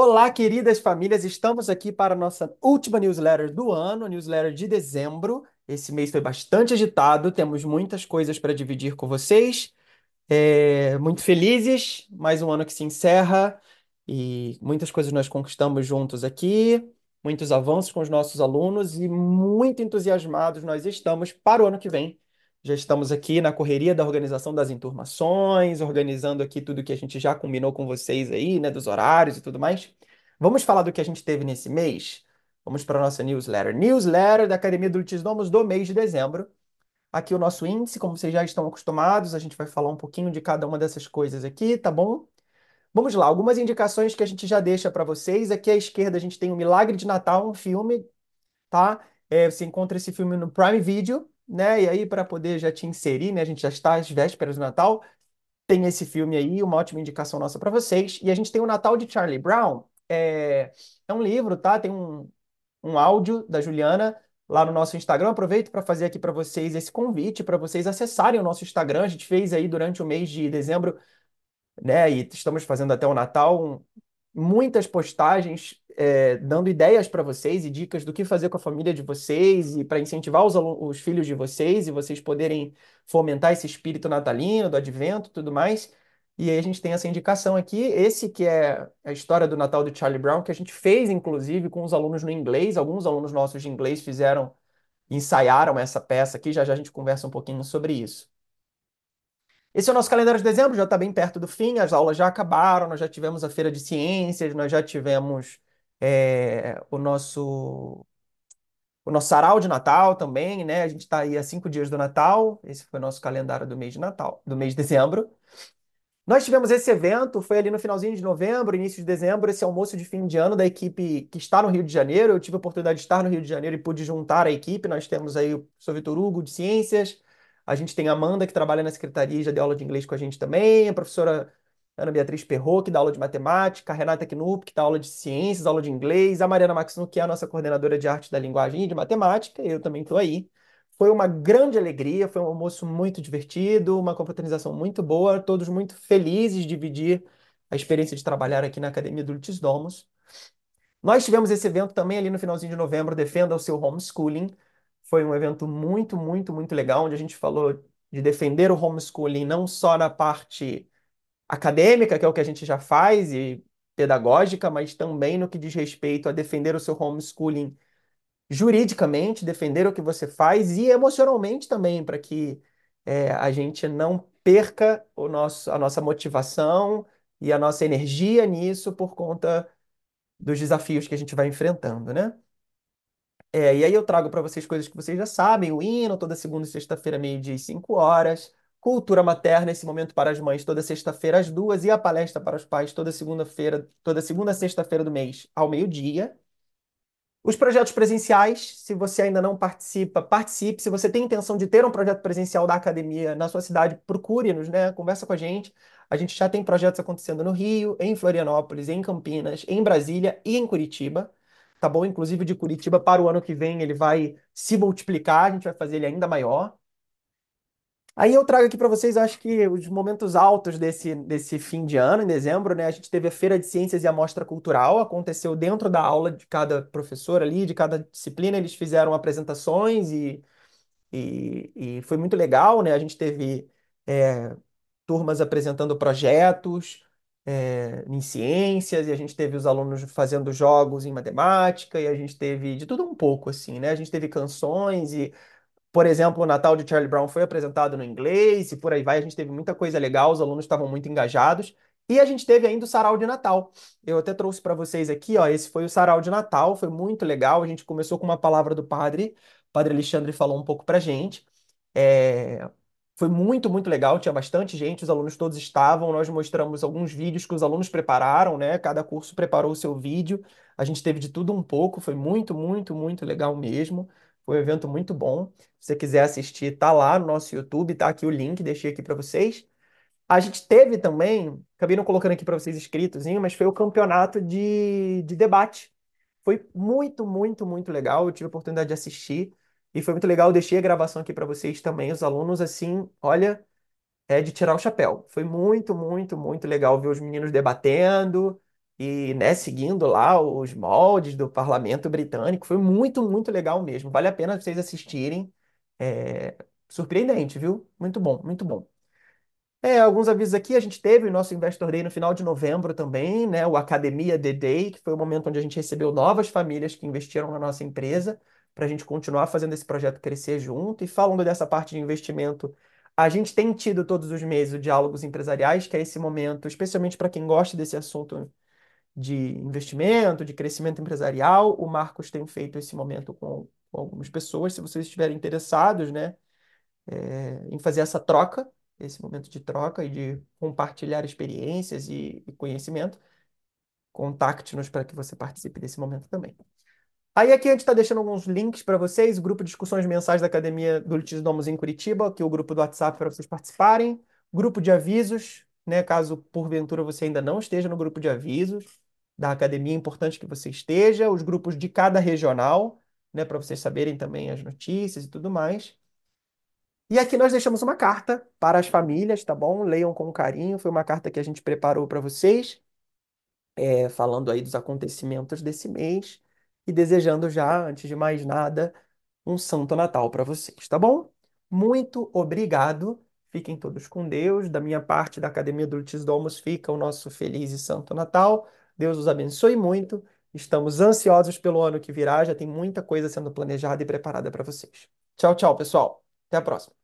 Olá, queridas famílias, estamos aqui para a nossa última newsletter do ano, newsletter de dezembro. Esse mês foi bastante agitado, temos muitas coisas para dividir com vocês. É, muito felizes, mais um ano que se encerra e muitas coisas nós conquistamos juntos aqui, muitos avanços com os nossos alunos e muito entusiasmados nós estamos para o ano que vem. Já estamos aqui na correria da organização das enturmações, organizando aqui tudo que a gente já combinou com vocês aí, né, dos horários e tudo mais. Vamos falar do que a gente teve nesse mês? Vamos para a nossa newsletter. Newsletter da Academia do Litisnomos do mês de dezembro. Aqui o nosso índice, como vocês já estão acostumados, a gente vai falar um pouquinho de cada uma dessas coisas aqui, tá bom? Vamos lá, algumas indicações que a gente já deixa para vocês. Aqui à esquerda a gente tem o Milagre de Natal, um filme, tá? É, você encontra esse filme no Prime Video, né? E aí, para poder já te inserir, né? A gente já está às vésperas do Natal. Tem esse filme aí, uma ótima indicação nossa para vocês. E a gente tem o Natal de Charlie Brown. É, é um livro, tá? Tem um, um áudio da Juliana lá no nosso Instagram. Aproveito para fazer aqui para vocês esse convite para vocês acessarem o nosso Instagram. A gente fez aí durante o mês de dezembro, né? E estamos fazendo até o Natal um, muitas postagens é, dando ideias para vocês e dicas do que fazer com a família de vocês e para incentivar os, os filhos de vocês e vocês poderem fomentar esse espírito natalino, do advento, tudo mais. E aí a gente tem essa indicação aqui, esse que é a história do Natal de Charlie Brown, que a gente fez, inclusive, com os alunos no inglês. Alguns alunos nossos de inglês fizeram, ensaiaram essa peça aqui, já já a gente conversa um pouquinho sobre isso. Esse é o nosso calendário de dezembro, já está bem perto do fim, as aulas já acabaram, nós já tivemos a feira de ciências, nós já tivemos é, o nosso o nosso sarau de Natal também, né? A gente está aí a cinco dias do Natal. Esse foi o nosso calendário do mês de Natal, do mês de dezembro. Nós tivemos esse evento, foi ali no finalzinho de novembro, início de dezembro, esse almoço de fim de ano da equipe que está no Rio de Janeiro. Eu tive a oportunidade de estar no Rio de Janeiro e pude juntar a equipe. Nós temos aí o professor Vitor Hugo, de Ciências, a gente tem a Amanda, que trabalha na secretaria e já deu aula de inglês com a gente também, a professora Ana Beatriz Perro, que dá aula de matemática, a Renata Knupp, que dá aula de ciências, aula de inglês, a Mariana Maxino, que é a nossa coordenadora de arte da linguagem e de matemática, eu também estou aí. Foi uma grande alegria, foi um almoço muito divertido, uma confraternização muito boa, todos muito felizes de dividir a experiência de trabalhar aqui na Academia do Litis Domus. Nós tivemos esse evento também ali no finalzinho de novembro, Defenda o seu homeschooling. Foi um evento muito, muito, muito legal, onde a gente falou de defender o homeschooling não só na parte acadêmica, que é o que a gente já faz, e pedagógica, mas também no que diz respeito a defender o seu homeschooling juridicamente, defender o que você faz e emocionalmente também, para que é, a gente não perca o nosso, a nossa motivação e a nossa energia nisso por conta dos desafios que a gente vai enfrentando, né? É, e aí eu trago para vocês coisas que vocês já sabem, o hino toda segunda e sexta-feira, meio-dia e cinco horas, cultura materna, esse momento para as mães, toda sexta-feira às duas, e a palestra para os pais toda segunda-feira, toda segunda sexta-feira do mês, ao meio-dia. Os projetos presenciais, se você ainda não participa, participe. Se você tem intenção de ter um projeto presencial da academia na sua cidade, procure-nos, né? Conversa com a gente. A gente já tem projetos acontecendo no Rio, em Florianópolis, em Campinas, em Brasília e em Curitiba tá bom? Inclusive de Curitiba para o ano que vem ele vai se multiplicar, a gente vai fazer ele ainda maior. Aí eu trago aqui para vocês, acho que os momentos altos desse, desse fim de ano, em dezembro, né? A gente teve a Feira de Ciências e a Mostra Cultural, aconteceu dentro da aula de cada professor ali, de cada disciplina, eles fizeram apresentações e, e, e foi muito legal, né? A gente teve é, turmas apresentando projetos, é, em ciências, e a gente teve os alunos fazendo jogos em matemática, e a gente teve de tudo um pouco, assim, né? A gente teve canções e, por exemplo, o Natal de Charlie Brown foi apresentado no inglês, e por aí vai, a gente teve muita coisa legal, os alunos estavam muito engajados. E a gente teve ainda o sarau de Natal. Eu até trouxe para vocês aqui, ó, esse foi o sarau de Natal, foi muito legal. A gente começou com uma palavra do padre, o padre Alexandre falou um pouco pra gente. É, foi muito, muito legal, tinha bastante gente, os alunos todos estavam. Nós mostramos alguns vídeos que os alunos prepararam, né? Cada curso preparou o seu vídeo. A gente teve de tudo um pouco, foi muito, muito, muito legal mesmo. Foi um evento muito bom. Se você quiser assistir, tá lá no nosso YouTube, tá aqui o link, deixei aqui para vocês. A gente teve também, acabei não colocando aqui para vocês escritos, mas foi o campeonato de, de debate. Foi muito, muito, muito legal. Eu tive a oportunidade de assistir. E foi muito legal, eu deixei a gravação aqui para vocês também. Os alunos, assim, olha, é de tirar o chapéu. Foi muito, muito, muito legal ver os meninos debatendo. E, né, seguindo lá os moldes do parlamento britânico. Foi muito, muito legal mesmo. Vale a pena vocês assistirem. É, surpreendente, viu? Muito bom, muito bom. É, alguns avisos aqui, a gente teve o nosso Investor Day no final de novembro também, né? O Academia The Day, que foi o momento onde a gente recebeu novas famílias que investiram na nossa empresa, para a gente continuar fazendo esse projeto crescer junto. E falando dessa parte de investimento, a gente tem tido todos os meses o Diálogos Empresariais, que é esse momento, especialmente para quem gosta desse assunto de investimento, de crescimento empresarial. O Marcos tem feito esse momento com, com algumas pessoas. Se vocês estiverem interessados, né, é, em fazer essa troca, esse momento de troca e de compartilhar experiências e, e conhecimento, contacte-nos para que você participe desse momento também. Aí aqui a gente está deixando alguns links para vocês, o grupo de discussões mensais da Academia do Litígio Domus em Curitiba, que é o grupo do WhatsApp para vocês participarem, grupo de avisos, né, caso porventura você ainda não esteja no grupo de avisos da academia, é importante que você esteja, os grupos de cada regional, né, para vocês saberem também as notícias e tudo mais. E aqui nós deixamos uma carta para as famílias, tá bom? Leiam com carinho. Foi uma carta que a gente preparou para vocês, é, falando aí dos acontecimentos desse mês e desejando já, antes de mais nada, um Santo Natal para vocês, tá bom? Muito obrigado. Fiquem todos com Deus. Da minha parte, da Academia do Litis Domus, fica o nosso feliz e Santo Natal. Deus os abençoe muito. Estamos ansiosos pelo ano que virá. Já tem muita coisa sendo planejada e preparada para vocês. Tchau, tchau, pessoal. Até a próxima.